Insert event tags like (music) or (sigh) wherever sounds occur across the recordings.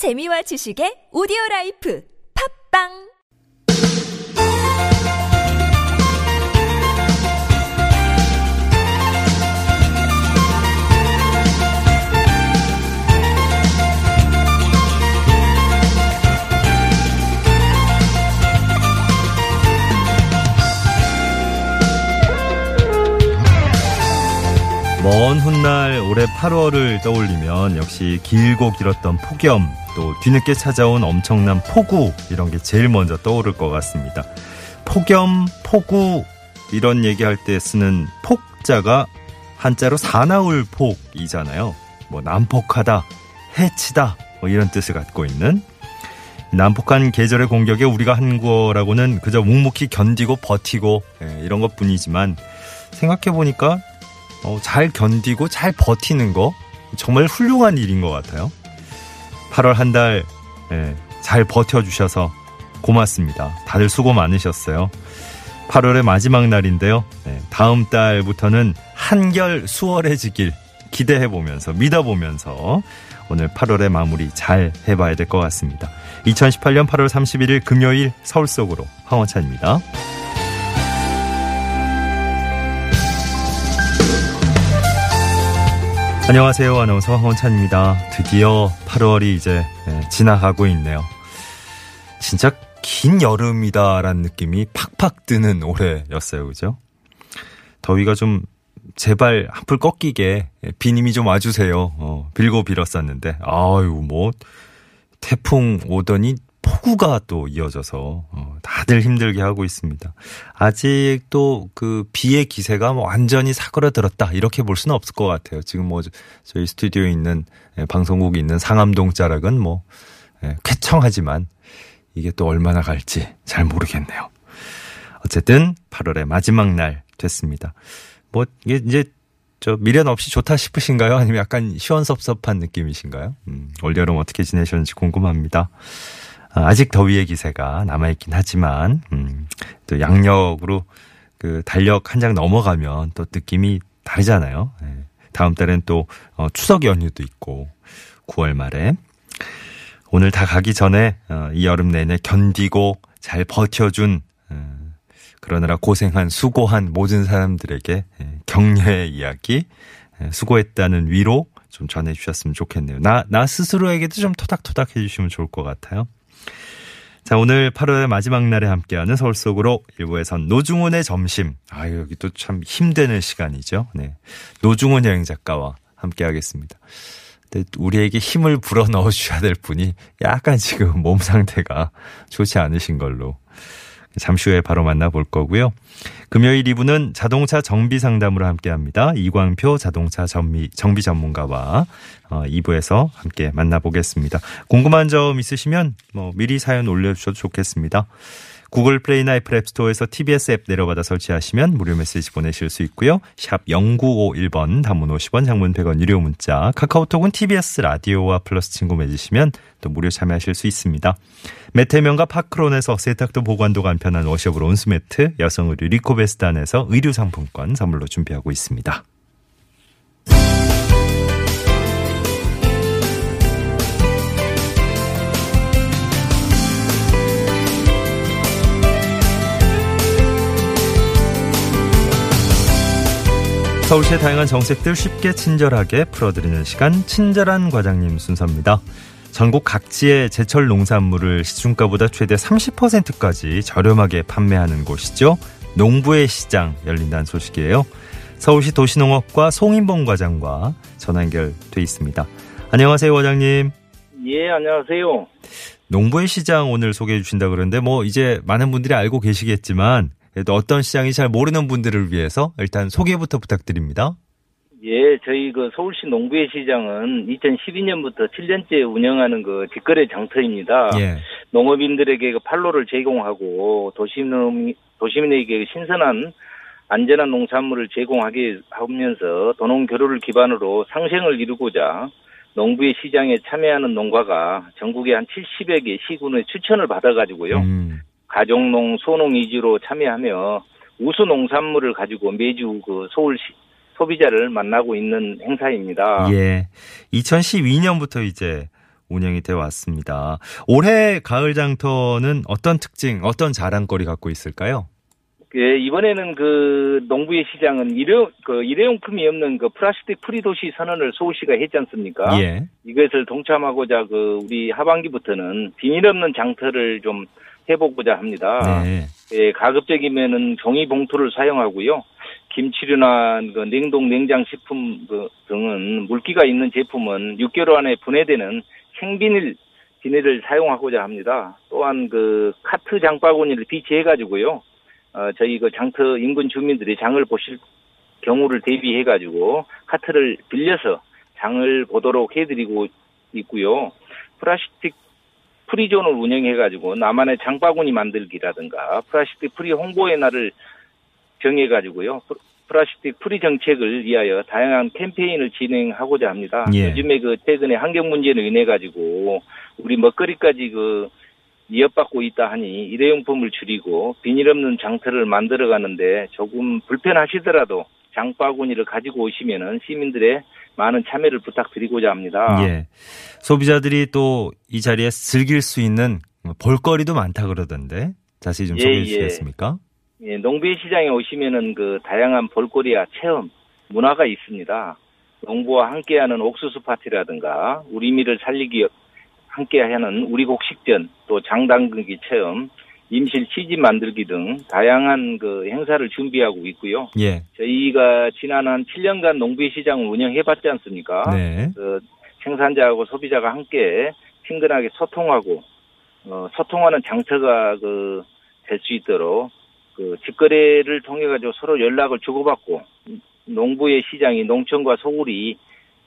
재미와 지식의 오디오 라이프. 팝빵 먼 훗날 올해 8월을 떠올리면 역시 길고 길었던 폭염 또 뒤늦게 찾아온 엄청난 폭우 이런 게 제일 먼저 떠오를 것 같습니다. 폭염, 폭우 이런 얘기할 때 쓰는 폭자가 한자로 사나울 폭이잖아요. 뭐 난폭하다, 해치다 뭐 이런 뜻을 갖고 있는 난폭한 계절의 공격에 우리가 한 거라고는 그저 묵묵히 견디고 버티고 예, 이런 것 뿐이지만 생각해 보니까 어, 잘 견디고 잘 버티는 거 정말 훌륭한 일인 것 같아요. 8월 한달잘 버텨주셔서 고맙습니다. 다들 수고 많으셨어요. 8월의 마지막 날인데요. 예, 다음 달부터는 한결 수월해지길 기대해 보면서 믿어 보면서 오늘 8월의 마무리 잘 해봐야 될 것 같습니다. 2018년 8월 31일 금요일 서울 속으로 황원찬입니다. 안녕하세요. 아나운서 황원찬입니다. 드디어 8월이 이제 예, 지나가고 있네요. 진짜 긴 여름이다라는 느낌이 팍팍 드는 올해였어요. 그죠? 더위가 좀 제발 한풀 꺾이게 예, 비님이 좀 와주세요. 어, 빌고 빌었었는데 아유 뭐 태풍 오더니 폭우가 또 이어져서 어, 다들 힘들게 하고 있습니다. 아직도 그 비의 기세가 뭐 완전히 사그러들었다 이렇게 볼 수는 없을 것 같아요. 지금 뭐 저희 스튜디오에 있는 예, 방송국이 있는 상암동 자락은 뭐 예, 쾌청하지만 이게 또 얼마나 갈지 잘 모르겠네요. 어쨌든 8월의 마지막 날 됐습니다. 뭐 이게 이제 저 미련 없이 좋다 싶으신가요? 아니면 약간 시원섭섭한 느낌이신가요? 음, 올여름 어떻게 지내셨는지 궁금합니다. 아, 아직 더위의 기세가 남아있긴 하지만, 음, 또 양력으로 그 달력 한 장 넘어가면 또 느낌이 다르잖아요. 예. 다음 달엔 또 어, 추석 연휴도 있고, 9월 말에. 오늘 다 가기 전에 어, 이 여름 내내 견디고 잘 버텨준 어, 그러느라 고생한 수고한 모든 사람들에게 예, 격려의 이야기, 예, 수고했다는 위로 좀 전해주셨으면 좋겠네요. 나, 나 스스로에게도 좀 토닥토닥 해주시면 좋을 것 같아요. 자, 오늘 8월의 마지막 날에 함께하는 서울 속으로 일부에선 노중훈의 점심. 아, 여기 또 참 힘드는 시간이죠. 네. 노중훈 여행 작가와 함께하겠습니다. 근데 우리에게 힘을 불어 넣어 주셔야 될 분이 약간 지금 몸 상태가 좋지 않으신 걸로 잠시 후에 바로 만나볼 거고요. 금요일 2부는 자동차 정비 상담으로 함께 합니다. 이광표 자동차 정비, 정비 전문가와 어, 2부에서 함께 만나보겠습니다. 궁금한 점 있으시면 뭐 미리 사연 올려주셔도 좋겠습니다. 구글 플레이나 애플 앱스토어에서 TBS 앱 내려받아 설치하시면 무료 메시지 보내실 수 있고요. 샵 0951번 단문 50원 장문 100원 유료 문자 카카오톡은 TBS 라디오와 플러스 친구 맺으시면 또 무료 참여하실 수 있습니다. 메테면과 파크론에서 세탁도 보관도 간편한 워셔블 온수매트 여성 의류 리코베스단에서 의류 상품권 선물로 준비하고 있습니다. 서울시의 다양한 정책들 쉽게 친절하게 풀어드리는 시간 친절한 과장님 순서입니다. 전국 각지의 제철 농산물을 시중가보다 최대 30%까지 저렴하게 판매하는 곳이죠. 농부의 시장 열린다는 소식이에요. 서울시 도시농업과 송인봉 과장과 전화 연결돼 있습니다. 안녕하세요, 과장님. 예, 안녕하세요. 농부의 시장 오늘 소개해 주신다 그러는데 뭐 이제 많은 분들이 알고 계시겠지만 그래도 어떤 시장이 잘 모르는 분들을 위해서 일단 소개부터 부탁드립니다. 예, 저희 그 서울시 농부의 시장은 2012년부터 7년째 운영하는 그 직거래 장터입니다. 예. 농업인들에게 그 판로를 제공하고 도시민, 도시민에게 신선한 안전한 농산물을 제공하게 하면서 도농 교류를 기반으로 상생을 이루고자 농부의 시장에 참여하는 농가가 전국에 한 70여 개 시군의 추천을 받아가지고요. 음, 가족농, 소농 위주로 참여하며 우수 농산물을 가지고 매주 그 서울시 소비자를 만나고 있는 행사입니다. 예. 2012년부터 이제 운영이 되어 왔습니다. 올해 가을 장터는 어떤 특징, 어떤 자랑거리 갖고 있을까요? 예, 이번에는 그 농부의 시장은 일회, 그 일회용품이 없는 그 plastic free 도시 선언을 서울시가 했지 않습니까? 예. 이것을 동참하고자 그 우리 하반기부터는 비닐 없는 장터를 좀 해보고자 합니다. 네. 예, 가급적이면은 종이 봉투를 사용하고요. 김치류나 그 냉동 냉장 식품 그 등은 물기가 있는 제품은 6개월 안에 분해되는 생비닐 비닐을 사용하고자 합니다. 또한 그 카트 장바구니를 비치해 가지고요. 어, 저희 그 장터 인근 주민들이 장을 보실 경우를 대비해 가지고 카트를 빌려서 장을 보도록 해드리고 있고요. plastic free zone을 운영해 가지고 나만의 장바구니 만들기라든가 plastic free 홍보의 날을 정해 가지고요. plastic free 정책을 위하여 다양한 캠페인을 진행하고자 합니다. 예. 요즘에 그 최근에 환경 문제로 인해 가지고 우리 먹거리까지 그 위협받고 있다 하니 일회용품을 줄이고 비닐 없는 장터를 만들어 가는데 조금 불편하시더라도 장바구니를 가지고 오시면은 시민들의 많은 참여를 부탁드리고자 합니다. 예. 소비자들이 또 이 자리에 즐길 수 있는 볼거리도 많다 그러던데 자세히 좀 예, 소개해 예. 주시겠습니까? 예, 농부의 시장에 오시면은 그 다양한 볼거리와 체험, 문화가 있습니다. 농부와 함께하는 옥수수 파티라든가 우리 미를 살리기 함께하는 우리 곡식전, 또 장담그기 체험, 임실 치즈 만들기 등 다양한 그 행사를 준비하고 있고요. 예. 저희가 지난 한 7년간 농부의 시장을 운영해봤지 않습니까? 네. 그 생산자하고 소비자가 함께 친근하게 소통하고 어, 소통하는 장터가 그 될 수 있도록 그 직거래를 통해 가지고 서로 연락을 주고받고 농부의 시장이 농촌과 서울이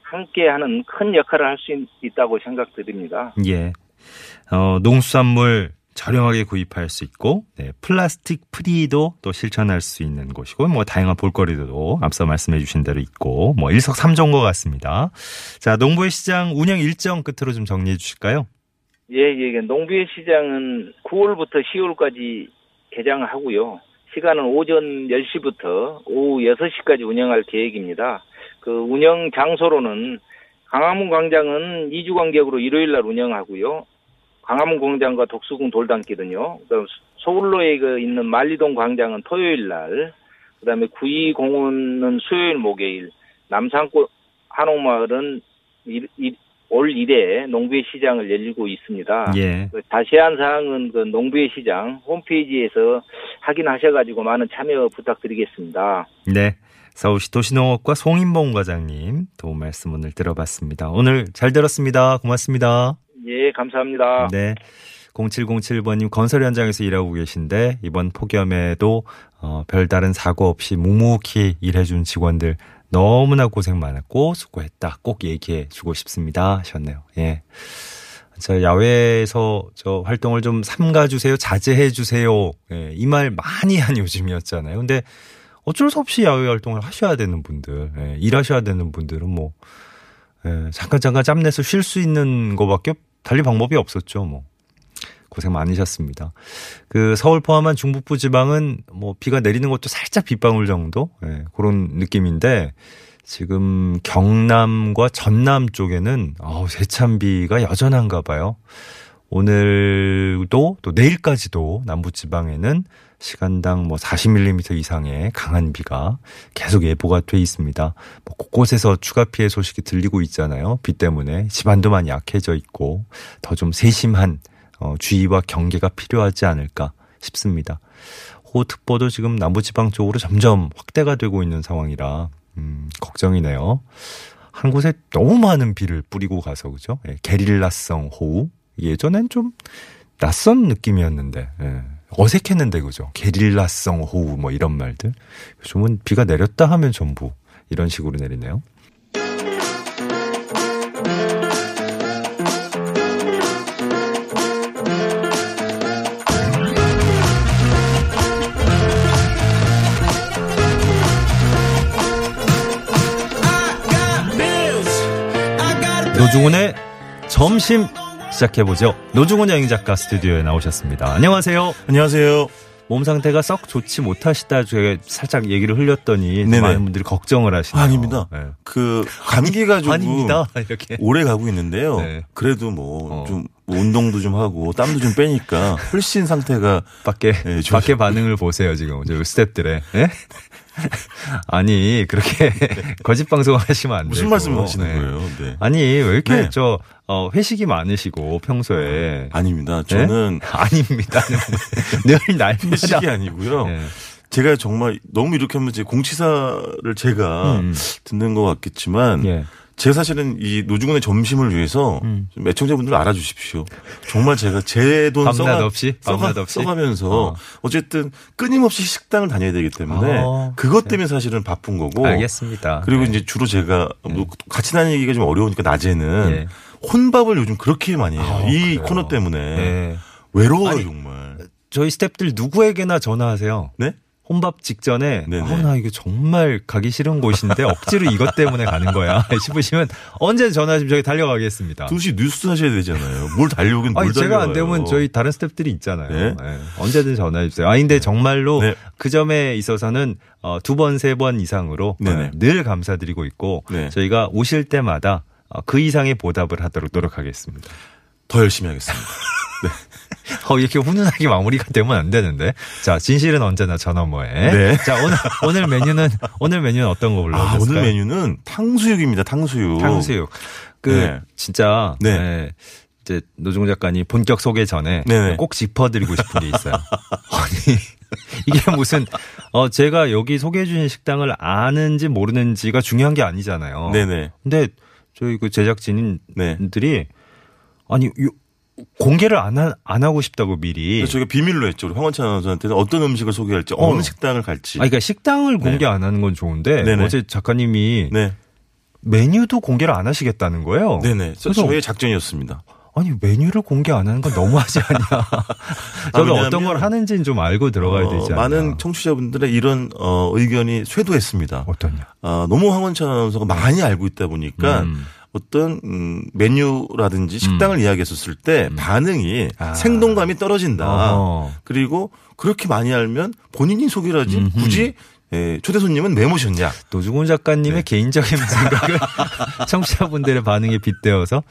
함께하는 큰 역할을 할 수 있다고 생각드립니다. 예. 어, 농수산물 저렴하게 구입할 수 있고, 네, 플라스틱 프리도 또 실천할 수 있는 곳이고, 뭐 다양한 볼거리도 앞서 말씀해 주신 대로 있고, 뭐 일석삼조인 것 같습니다. 자, 농부의 시장 운영 일정 끝으로 좀 정리해 주실까요? 예, 예. 농부의 시장은 9월부터 10월까지 개장하고요. 시간은 오전 10시부터 오후 6시까지 운영할 계획입니다. 그 운영 장소로는 강화문 광장은 2주 간격으로 일요일 날 운영하고요. 강화문 광장과 독수궁 돌담길은요. 그다음 서울로에 그 있는 만리동 광장은 토요일 날, 그다음에 구이 공원은 수요일 목요일, 남산골 한옥마을은 일- 일- 올 1회 농부의 시장을 열리고 있습니다. 예. 그 자세한 사항은 그 농부의 시장 홈페이지에서 확인하셔가지고 많은 참여 부탁드리겠습니다. 네. 서울시 도시농업과 송인봉 과장님 도움 말씀 오늘 들어봤습니다. 오늘 잘 들었습니다. 고맙습니다. 예, 감사합니다. 네. 0707번님 건설 현장에서 일하고 계신데 이번 폭염에도 어, 별다른 사고 없이 묵묵히 일해준 직원들 너무나 고생 많았고 수고했다. 꼭 얘기해 주고 싶습니다. 하셨네요. 예. 저 야외에서 저 활동을 좀 삼가 주세요. 자제해 주세요. 예, 이 말 많이 한 요즘이었잖아요. 근데 어쩔 수 없이 야외 활동을 하셔야 되는 분들, 예, 일하셔야 되는 분들은 뭐 예, 잠깐 잠깐 짬내서 쉴 수 있는 거밖에 달리 방법이 없었죠. 뭐 고생 많으셨습니다. 그 서울 포함한 중북부 지방은 뭐 비가 내리는 것도 살짝 빗방울 정도 예, 그런 느낌인데 지금 경남과 전남 쪽에는 어우, 세찬비가 여전한가 봐요. 오늘도 또 내일까지도 남부 지방에는 시간당 뭐 40mm 이상의 강한 비가 계속 예보가 돼 있습니다. 뭐 곳곳에서 추가 피해 소식이 들리고 있잖아요. 비 때문에 집안도 많이 약해져 있고 더 좀 세심한 어, 주의와 경계가 필요하지 않을까 싶습니다. 호우특보도 지금 남부지방 쪽으로 점점 확대가 되고 있는 상황이라 음, 걱정이네요. 한 곳에 너무 많은 비를 뿌리고 가서 그죠? 예, 게릴라성 호우 예전엔 좀 낯선 느낌이었는데 예, 어색했는데 그죠? 게릴라성 호우 뭐 이런 말들 요즘은 비가 내렸다 하면 전부 이런 식으로 내리네요. 노중훈의 점심 시작해보죠. 노중훈 여행 작가 스튜디오에 나오셨습니다. 안녕하세요. 안녕하세요. 몸 상태가 썩 좋지 못하시다 제가 살짝 얘기를 흘렸더니 네네. 많은 분들이 걱정을 하시네요. 아닙니다. 네. 그 감기가 조금 아닙니다. (laughs) 이렇게. 오래 가고 있는데요. 네. 그래도 뭐 어. 좀 운동도 좀 하고 땀도 좀 빼니까 (laughs) 훨씬 상태가 밖에 네. 밖에 반응을 보세요 지금 저 스탭들의 예? (laughs) 아니 그렇게 (laughs) 거짓 방송하시면 안 돼요. 무슨 말씀을 하시는 거예요? 네. 아니 왜 이렇게 네. 저 어, 회식이 많으시고 평소에 아닙니다. 네? 저는 (laughs) 아닙니다. 늘 날마다 회식이 아니고요. 네. 제가 정말 너무 이렇게 하면 제 공치사를 제가 음. 듣는 것 같겠지만 예. 제가 사실은 이 노중훈의 점심을 위해서 음. 좀 애청자분들 알아주십시오. 정말 제가 제 돈 써가, 없이? 써가, 없이? 써가면서 어. 어. 쨌든 끊임없이 식당을 다녀야 되기 때문에 아, 그것 때문에 사실은 바쁜 거고 알겠습니다. 그리고 네. 이제 주로 제가 뭐 같이 다니기가 좀 어려우니까 낮에는 예. 혼밥을 요즘 그렇게 많이 해요. 아, 이 그래요? 코너 때문에 네. 외로워요 아니, 정말. 저희 스탭들 누구에게나 전화하세요. 네? 혼밥 직전에 네네. 어, 나 이거 정말 가기 싫은 곳인데 억지로 이것 때문에 가는 거야 (laughs) 싶으시면 언제든 전화하시면 저희 달려가겠습니다. 2시 뉴스 하셔야 되잖아요. 뭘 달려오긴 뭘 아니 제가 안. 되면 저희 다른 스탭들이 있잖아요. 네. 네. 언제든 전화해 주세요. 아 근데 정말로 네. 그 점에 있어서는 어, 두 번 세 번 이상으로 네네. 어, 늘 감사드리고 있고 네. 저희가 오실 때마다 어, 그 이상의 보답을 하도록 노력하겠습니다. 더 열심히 하겠습니다. (laughs) 어, 이렇게 훈훈하게 마무리가 되면 안 되는데. 자, 진실은 언제나 저 너머에. 네. 자, 오늘, 오늘 메뉴는, 오늘 메뉴는 어떤 거 아, 불러주실까요? 오늘 메뉴는 탕수육입니다. 탕수육. 탕수육. 그, 네. 진짜. 네. 네. 이제 노종 작가님 본격 소개 전에 네네. 꼭 짚어드리고 싶은 게 있어요. (laughs) 아니 이게 무슨 어 제가 여기 소개해 주신 식당을 아는지 모르는지가 중요한 게 아니잖아요. 네네. 근데 저희 그 제작진들이 네. 아니 요- 공개를 안, 하, 안 하고 싶다고 미리. 저희가 비밀로 했죠. 우리 황원찬 아나운서한테는 어떤 음식을 소개할지, 어. 어. 느 식당을 갈지. 아, 그러니까 식당을 공개 네. 안 하는 건 좋은데 네네. 어제 작가님이 네. 메뉴도 공개를 안 하시겠다는 거예요. 네네. 저- 그래서 저의 작전이었습니다. 아니 메뉴를 공개 안 하는 건 너무하지 않냐. (laughs) 저도 왜냐하면, 어떤 걸 하는지는 좀 알고 들어가야 어, 되지 않나. 많은 청취자분들의 이런 어, 의견이 쇄도했습니다. 어떠냐. 아, 너무 황원찬 아나운서가 많이 알고 있다 보니까 음. 어떤 음, 메뉴라든지 식당을 이야기했었을 때 반응이 아. 생동감이 떨어진다. 어허. 그리고 그렇게 많이 알면 본인이 소개를 하지 음흠. 굳이 예, 초대 손님은 왜 모셨냐. 노중훈 작가님의 네. 개인적인 (laughs) 생각을 (laughs) 청취자분들의 반응에 빗대어서.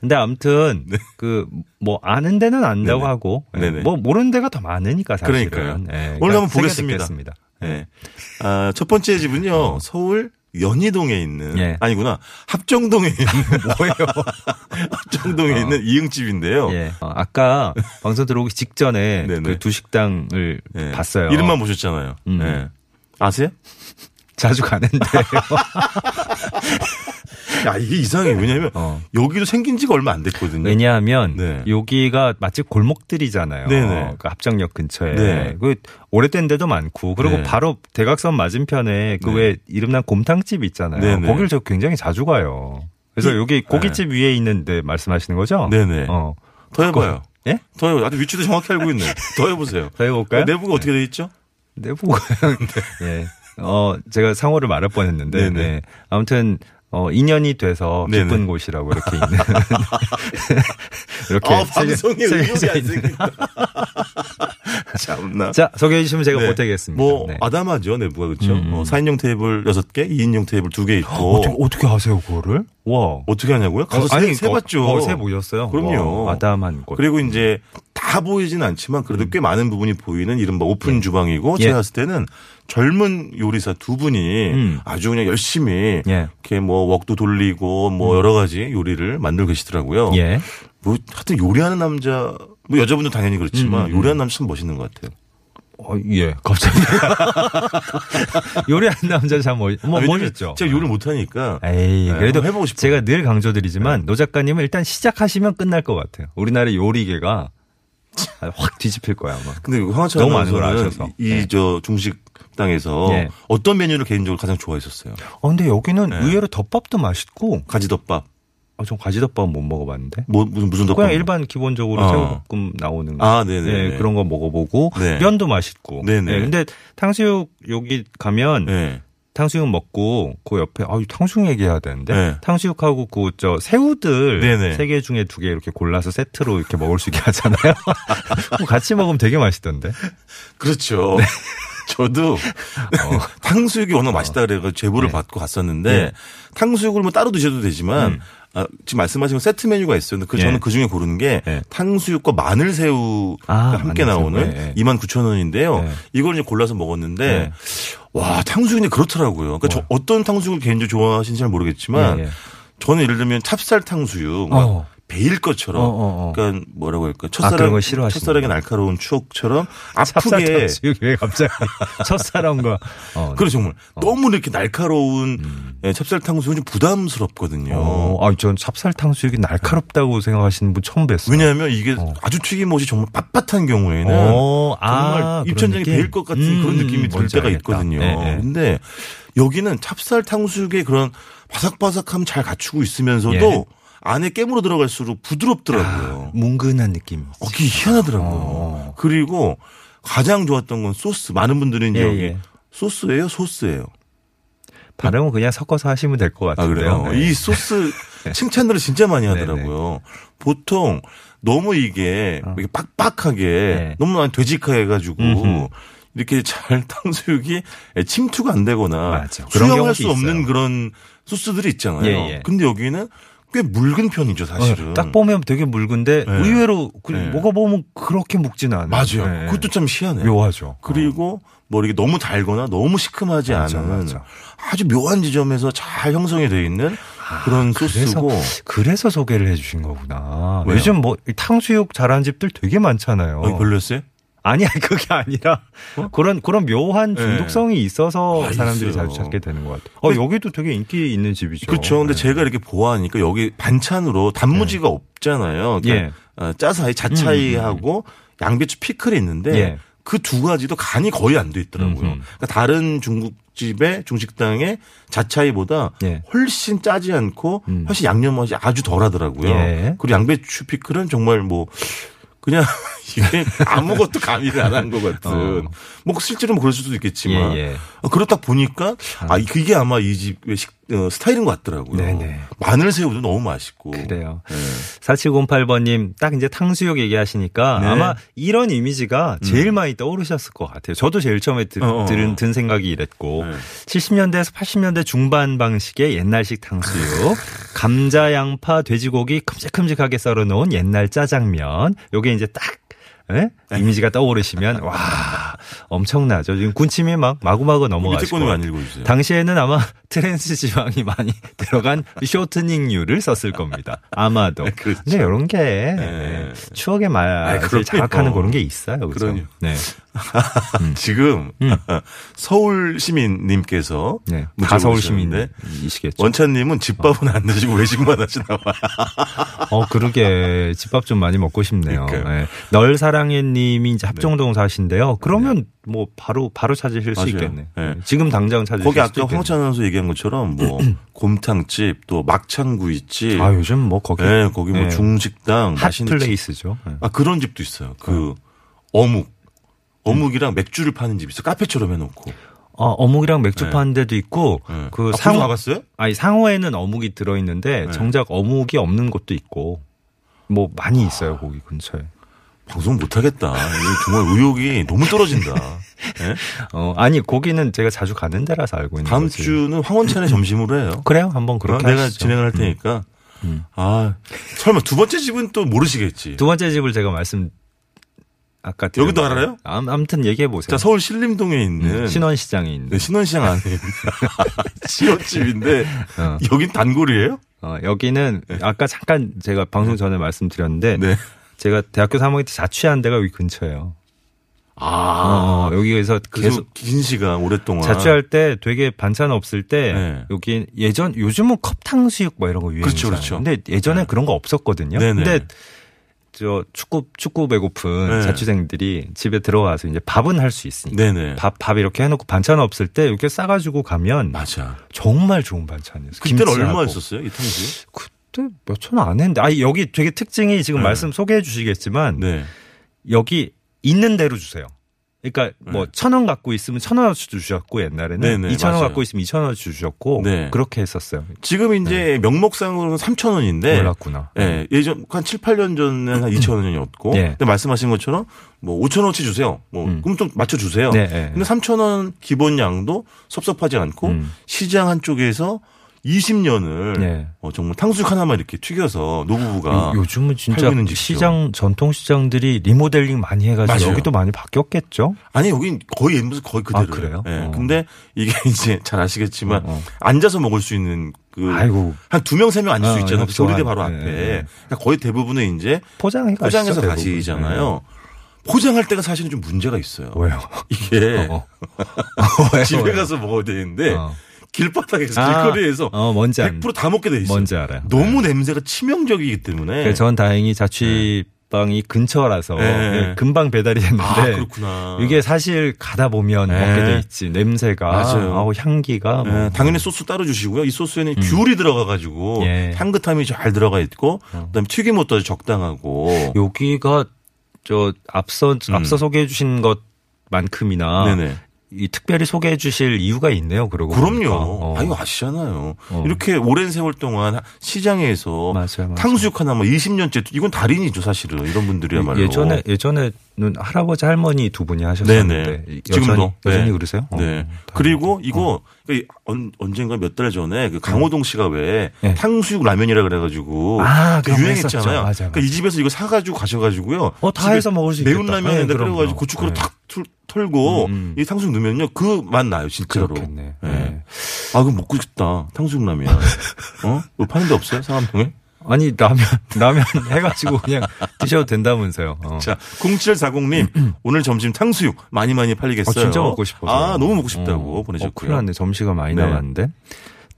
근데 아무튼 그뭐 아는 데는 안다고 네네. 하고 예, 네네. 뭐 모르는 데가 더 많으니까 사실은. 그러니까요. 예, 오늘 한번 보겠습니다. 예. 아, 첫 번째 집은요, 서울 연희동에 있는, 예. 아니구나, 합정동에 있는, (laughs) 뭐예요? 합정동에 있는 이응집인데요. 예. 어, 아까 방송 들어오기 직전에. 그 두 식당을 예. 봤어요. 이름만 보셨잖아요. 음. 예. 아세요? 자주 가는데. (laughs) 야, 이게 이상해. 왜냐면, 어. 여기도 생긴 지가 얼마 안 됐거든요. 왜냐하면 네. 여기가 맛집 골목들이잖아요. 네네. 그 합정역 근처에. 네. 그 오래된 데도 많고 그리고 네. 바로 대각선 맞은편에 그 네. 왜 이름난 곰탕집 있잖아요. 네네. 거기를 저 굉장히 자주 가요. 그래서 이- 여기 고깃집 위에 있는데 말씀하시는 거죠? 네네. 어. 더 해봐요. 예? 더 해봐요. 아주 위치도 정확히 알고 있네. (laughs) 더 해보세요. 더 해볼까요? 내부가 어떻게 돼 있죠? 내부가 예. (laughs) 어 제가 상호를 말할 뻔 했는데 네네. 네. 아무튼 어 인연이 돼서 네네. 기쁜 곳이라고 이렇게 있는 (laughs) (laughs) 이렇게 아, 방송에 의욕이 안 있는. 생긴다. (laughs) 참나. 자 소개해 주시면 제가 네. 보태겠습니다. 뭐 네. 아담하죠 내부가 그렇죠. 음, 음. 어, 4인용 테이블 6개, 2인용 테이블 2개 있고 어떻게 어떻게 아세요 그거를? 와. 어떻게 하냐고요? 가서 세, 아니, 세 봤죠. 어, 어, 세 보셨어요? 그럼요. 와, 아담한 곳. 그리고 이제 다 보이진 않지만 그래도 꽤 많은 부분이 보이는 이른바 오픈 주방이고 음. 예. 제가 봤을 때는 젊은 요리사 두 분이 음. 아주 그냥 열심히 예. 음. 이렇게 뭐 웍도 돌리고 뭐 여러 가지 요리를 만들고 계시더라고요. 예. 뭐 하여튼 요리하는 남자 뭐 여자분도 당연히 그렇지만 음, 음, 요리하는 남자 참 멋있는 것 같아요. 어, 예. 갑자기 (laughs) 요리하는 남자 참 멋, 뭐 아, 멋있죠. 제가 요리를 못하니까. 에이, 네, 그래도 해보고 싶어요. 제가 늘 강조드리지만 노 작가님은 일단 시작하시면 끝날 것 같아요. 우리나라 요리계가 확 뒤집힐 거야 아마. 근데 황하찬 너무 많은 걸 아셔서. 이 네. 저 중식당에서 예. 어떤 메뉴를 개인적으로 가장 좋아했었어요? 어, 근데 여기는 네. 의외로 덮밥도 맛있고, 가지덮밥. 아, 전 가지덮밥은 못 먹어봤는데. 뭐 무슨 무슨 덮밥? 그냥 일반 기본적으로 어. 새우볶음 나오는 거. 아, 네네. 네, 그런 거 먹어보고 네. 면도 맛있고. 네네. 네, 근데 탕수육 여기 가면 네. 탕수육 먹고 그 옆에 아유 탕수육 얘기해야 되는데 네. 탕수육하고 그 저 새우들. 세 개 중에 두 개 이렇게 골라서 세트로 이렇게 먹을 수 있게 하잖아요. (laughs) 같이 먹으면 되게 맛있던데. 그렇죠. 네. 저도 탕수육이 워낙 맛있다 그래가지고 제보를 네. 받고 갔었는데 네. 탕수육을 뭐 따로 드셔도 되지만 음. 아, 지금 말씀하신 거 세트 메뉴가 있었는데 그 예. 저는 그 중에 고르는 게 예. 탕수육과 마늘 새우 가 아, 함께. 나오는 예, 예. 29,000원인데요. 예. 이걸 이제 골라서 먹었는데 예. 와 탕수육이 그렇더라고요. 그러니까 저 어. 어떤 탕수육을 개인적으로 좋아하시는지 잘 모르겠지만 예, 예. 저는 예를 들면 찹쌀 탕수육 막 어. 베일 것처럼 어, 어, 어. 그러니까 뭐라고 할까 아, 첫사랑 거 싫어하시는구나. 첫사랑의 날카로운 추억처럼 (laughs) 아프게 왜 갑자기 (laughs) 첫사랑과 어. 그래 정말 너무 이렇게 날카로운 예, 찹쌀 탕수육은 좀 부담스럽거든요. 어, 아, 전 찹쌀 탕수육이 날카롭다고 생각하시는 분 처음 뵀어요. 왜냐하면 이게 어. 아주 튀김옷이 정말 빳빳한 경우에는 어, 정말 아, 입천장이? 베일 것 같은 음, 그런 느낌이 들 때가 알겠다. 있거든요. 네, 네. 근데 여기는 찹쌀 탕수육의 그런 바삭바삭함 잘 갖추고 있으면서도 예. 안에 깨물어 들어갈수록 부드럽더라고요. 뭉근한 느낌. 어, 그게 희한하더라고요. 어. 그리고 가장 좋았던 건 소스. 많은 분들이 이제 예, 여기 예. 소스예요, 소스예요. 발음은 그냥 섞어서 하시면 될것아 같은데요. 그래요. 네. 이 소스 (laughs) 칭찬들을 진짜 많이 하더라고요. 보통 너무 이게 어. 이렇게 빡빡하게 네. 너무 많이 되직해가지고 음흠. 이렇게 잘 (laughs) 탕수육이 침투가 안 되거나 맞아. 수용할 수 없는 있어요. 그런 소스들이 있잖아요. 예, 예. 근데 여기는 꽤 묽은 편이죠, 사실은. 어, 딱 보면 되게 묽은데 네. 의외로 그 네. 먹어보면 그렇게 묵지는 않아요. 맞아요. 네. 그것도 참 희한해요. 묘하죠. 그리고 뭐 이렇게 너무 달거나 너무 시큼하지 맞아, 않은 맞아. 아주 묘한 지점에서 잘 형성이 되어 있는 그런 그래서 소스고 그래서 소개를 해 주신 거구나. 왜요? 요즘 뭐이 탕수육 잘하는 집들 되게 많잖아요. 어, 별로였어요? 아니 아니 (laughs) 그게 아니라 어? 그런 그런 묘한 네. 중독성이 있어서 아, 사람들이 있어요. 자주 찾게 되는 것 같아요. 어 여기도 되게 인기 있는 집이죠. 그렇죠. 근데 네. 제가 이렇게 보아하니까 여기 반찬으로 단무지가 없잖아요. 그러니까 예. 어, 짜사이, 자차이하고 양배추 피클이 있는데 예. 그두 가지도 간이 거의 안 돼 있더라고요. 음흠. 그러니까 다른 중국집의 중식당의 자차이보다 예. 훨씬 짜지 않고 음. 훨씬 양념 맛이 아주 덜하더라고요. 예. 그리고 양배추 피클은 정말 뭐 그냥 (laughs) 이게 아무것도 가미를 안 한 것 같은. 어. 뭐 실제로 뭐 그럴 수도 있겠지만 예, 예. 어, 그렇다 보니까 아 그게 아마 이 집의 식, 어, 스타일인 것 같더라고요. 네네. 마늘 새우도 너무 맛있고. 그래요. 네. 4708번님, 딱 이제 탕수육 얘기하시니까 네. 아마 이런 이미지가 제일 많이 떠오르셨을 것 같아요. 저도 제일 처음에 들, 어, 어. 들은, 든 생각이 이랬고. 네. 70년대에서 80년대 중반 방식의 옛날식 탕수육. 감자, 양파, 돼지고기 큼직큼직하게 썰어 놓은 옛날 짜장면. 요게 이제 딱 예? 네. 이미지가 떠오르시면 와 엄청나죠. 지금 군침이 막 마구마구 넘어가시고. 당시에는 아마 (laughs) 트랜스 지방이 많이 (laughs) 들어간 쇼트닝류를 썼을 겁니다. 아마도. 그렇죠. 근데 이런 게 네. 추억의 아이, 맛을 그럼요. 자극하는 그런 게 있어요. 그죠? 그럼요. 네. (laughs) 지금 서울 시민님께서 네. 문자 다 서울 보내주셨는데 시민이시겠죠. 원찬님은 집밥은 안 드시고 외식만 하시나 봐요. 어, 그러게. 집밥 좀 많이 먹고 싶네요. 네. 널 사랑해 님이 이제 합정동 사신데요. 그러면 뭐 바로, 바로 찾으실 수 맞아요. 있겠네. 네. 지금 당장 찾으실 거기 수 아까 있겠네. 황찬 아나운서 얘기한 것처럼 뭐 (clears throat) 곰탕집 또 막창구이집 아, 요즘 뭐 거기. 예, 거기 뭐 네. 중식당 핫 맛있는 집. 플레이스죠. 네. 아 그런 집도 있어요. 그 어묵 어묵이랑 맥주를 파는 집 있어. 요 카페처럼 해놓고. 어, 어묵이랑 맥주 네. 파는 데도 있고, 네. 그 아, 상호, 가봤어요? 아니, 상호에는 어묵이 들어 있는데, 네. 정작 어묵이 없는 곳도 있고, 뭐, 많이 있어요, 거기 근처에. 방송 못하겠다. 정말 의욕이 너무 떨어진다. 예? 어, 아니, 거기는 제가 자주 가는 데라서 알고 있는 다음 거지. 주는 황원찬의 점심으로 해요. 그래요? 한번 어, 그렇게 내가 하시죠. 진행을 할 테니까. 음. 아 설마 두 번째 집은 또 모르시겠지. 두 번째 집을 제가 말씀, 아까. 여기도 드렸는데. 알아요? 암, 아무튼 얘기해 보세요. 자 서울 신림동에 있는 음, 신원시장에 있는. 네, 신원시장 안에 있는 (laughs) 시어집인데 어. 여긴 단골이에요? 어, 여기는, 아까 잠깐 제가 방송 전에 말씀드렸는데, 네. 제가 대학교 3학년 때 자취한 데가 여기 근처예요. 아 어, 여기에서 그래서 계속 긴 시간 오랫동안 자취할 때 되게 반찬 없을 때 네. 여기 예전 요즘은 컵탕수육 뭐 이런 거 유행이잖아요. 그렇죠, 그렇죠. 근데 예전에 네. 그런 거 없었거든요. 네네. 근데 저 축구 축구 배고픈 네. 자취생들이 집에 들어와서 이제 밥은 할 수 있으니까 네네 밥, 밥 이렇게 해놓고 반찬 없을 때 이렇게 싸가지고 가면 맞아. 정말 좋은 반찬이었어요. 김치하고. 얼마였었어요 이 탕수육? 그 때 몇 천 원 안 했는데, 아니 여기 되게 특징이 지금 네. 말씀 소개해 주시겠지만 네. 여기 있는 대로 주세요. 그러니까 뭐천 원 갖고 있으면 천 원어치 주셨고 옛날에는 네네, 이천 원. 갖고 있으면 이천 원어치 주셨고 네. 그렇게 했었어요. 지금 이제 명목상으로는 3천 원인데 몰랐구나. 예, 예전 한 7, 8년 전에는 한 2천 원이었고 예. 근데 말씀하신 것처럼 뭐 5천 원어치 주세요. 뭐 음. 그럼 좀 맞춰 주세요. 네, 네. 근데 3천 원 기본량도 섭섭하지 않고 음. 시장 한쪽에서 20년을 네. 어, 정말 탕수육 하나만 이렇게 튀겨서 노부부가 요- 요즘은 진짜. 시장 전통 시장들이 리모델링 많이 해가지고 맞아요. 여기도 많이 바뀌었겠죠. 아니 여긴 거의 옛날 거의 그대로예요. 아, 그래요? 예. 어. 근데 이게 (laughs) 이제 잘 아시겠지만 어, 어. 앉아서 먹을 수 있는 그 아이고 한두 명 세명 앉을 수 어, 있잖아요. 조리대 좋아하네. 바로 예, 앞에. 예. 그러니까 거의 대부분은 이제 포장해 포장해서 가시죠, 가시잖아요. 포장할 때가 사실은 좀 문제가 있어요. 네. 왜요? 이게 (laughs) 어? (laughs) 집에? 가서 먹어야 되는데 어. 길바닥에서 아, 길거리에서 어, 뭔지 알- 100%다 먹게 돼 있어요. 뭔지 알아요. 너무 냄새가 치명적이기 때문에. 그래서 전 다행히 자취 방이 근처라서 네. 예, 금방 배달이 됐는데 아 그렇구나. 이게 사실 가다 보면 네. 먹게 돼 있지 냄새가 맞아요. 아우 향기가 뭐. 예, 당연히 소스 따로 주시고요. 이 소스에는 귤이 들어가 가지고 음. 예. 어. 향긋함이 잘 들어가 있고 그다음에 튀김옷도 적당하고. 여기가 저 앞서 음. 앞서 소개해 주신 것 만큼이나 네네. 이 특별히 소개해 주실 이유가 있네요. 그러고 그럼요. 어. 아, 이거 아시잖아요. 어. 이렇게 오랜 세월 동안 시장에서 맞아요, 맞아요. 탕수육 하나 뭐 20년째 이건 달인이죠 사실은 이런 분들이야말로. 예전에 예전에는 할아버지 할머니 두 분이 하셨었는데 네네. 여전히 지금도? 여전히 네. 그러세요? 어, 네. 그리고 이거 그 언- 언젠가 몇 달 전에 그 강호동 씨가 왜 네. 탕수육 라면이라 그래가지고 아, 그 유행했잖아요. 했었죠. 맞아요, 그러니까 이 집에서 이거 사가지고 가셔가지고요. 어, 다 집에 해서 먹을 수 매운 있겠다. 라면에다 네, 그럼요. 끓여가지고 고춧가루 네. 탁 툴- 털고 음, 음. 이 탕수육 넣으면요 그 맛 나요 진짜로. 그렇겠네. 네. 네. 아 그럼 먹고 싶다 탕수육 라면. (laughs) 어? 이거 파는 데 없어요 상암동에? 아니 라면 라면 해가지고 그냥 드셔도 된다면서요. 어. 자, 0740님, (clears throat) 오늘 점심 탕수육 많이 많이 팔리겠어요. 아, 진짜 먹고 싶어서. 아, 너무 먹고 싶다고 어, 보내셨고요. 어, 큰일 났네. 점심시간 많이 네. 남았는데.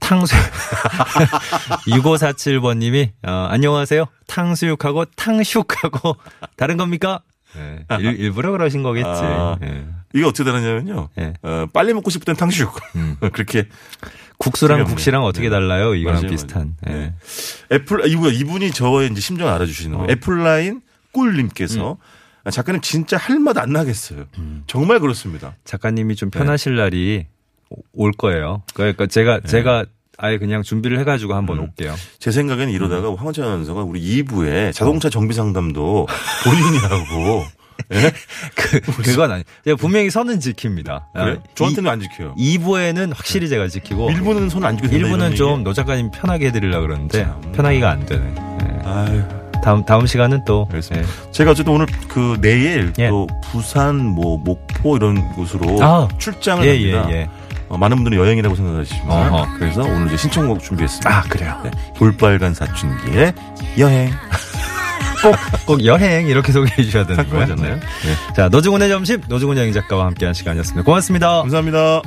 탕수육. (laughs) 6547번님이, 어, 안녕하세요. 탕수육하고 탕슉하고 다른 겁니까? 네, 일, 일부러 그러신 거겠지. 아. 예. 이게 어떻게 다르냐면요. 예. 어, 빨리 먹고 싶을 땐 탕수육. (laughs) 그렇게. 국수랑. 국시랑 어떻게 네. 달라요? 이거랑 맞아요, 비슷한. 맞아요. 예. 네. 애플, 이분, 이분이 저의 이제 심정을 알아주시는 거예요. 어. 애플라인 꿀님께서 아, 작가님 진짜 할 맛 안 나겠어요. 음. 정말 그렇습니다. 작가님이 좀 네. 편하실 날이 오- 올 거예요. 그러니까 제가, 제가 아예 그냥 준비를 해가지고 한번 음. 올게요. 제 생각에는 이러다가 황원찬 아나운서가 우리 2부에 자동차 정비 상담도 (laughs) 본인이 하고. 예? (laughs) 그, 그건 아니. 제가 분명히 선은 지킵니다. 아, 저한테는 안 지켜요. 2부에는 확실히 제가 지키고 1부는 손안 지켜도 된다, 일부는 이런 좀 얘기. 노 작가님 편하게 해드리려고 그러는데 참. 편하기가 안 되네. 예. 아유. 다음 다음 시간은 또 알겠습니다. 제가 어쨌든 오늘 그 내일 예. 또 부산 뭐 목포 이런 곳으로 아. 출장을 예, 예, 합니다. 예. 어, 많은 분들은 여행이라고 생각하시지만 어허. 그래서 오늘 이제 신청곡 준비했습니다. 아 그래요. 네. 볼빨간 사춘기의 여행 (laughs) 꼭 꼭 여행 이렇게 소개해 주셔야 되는 거예요. 네. 네. 자 노중훈의 점심 노중훈 여행 작가와 함께한 시간이었습니다. 고맙습니다. 감사합니다.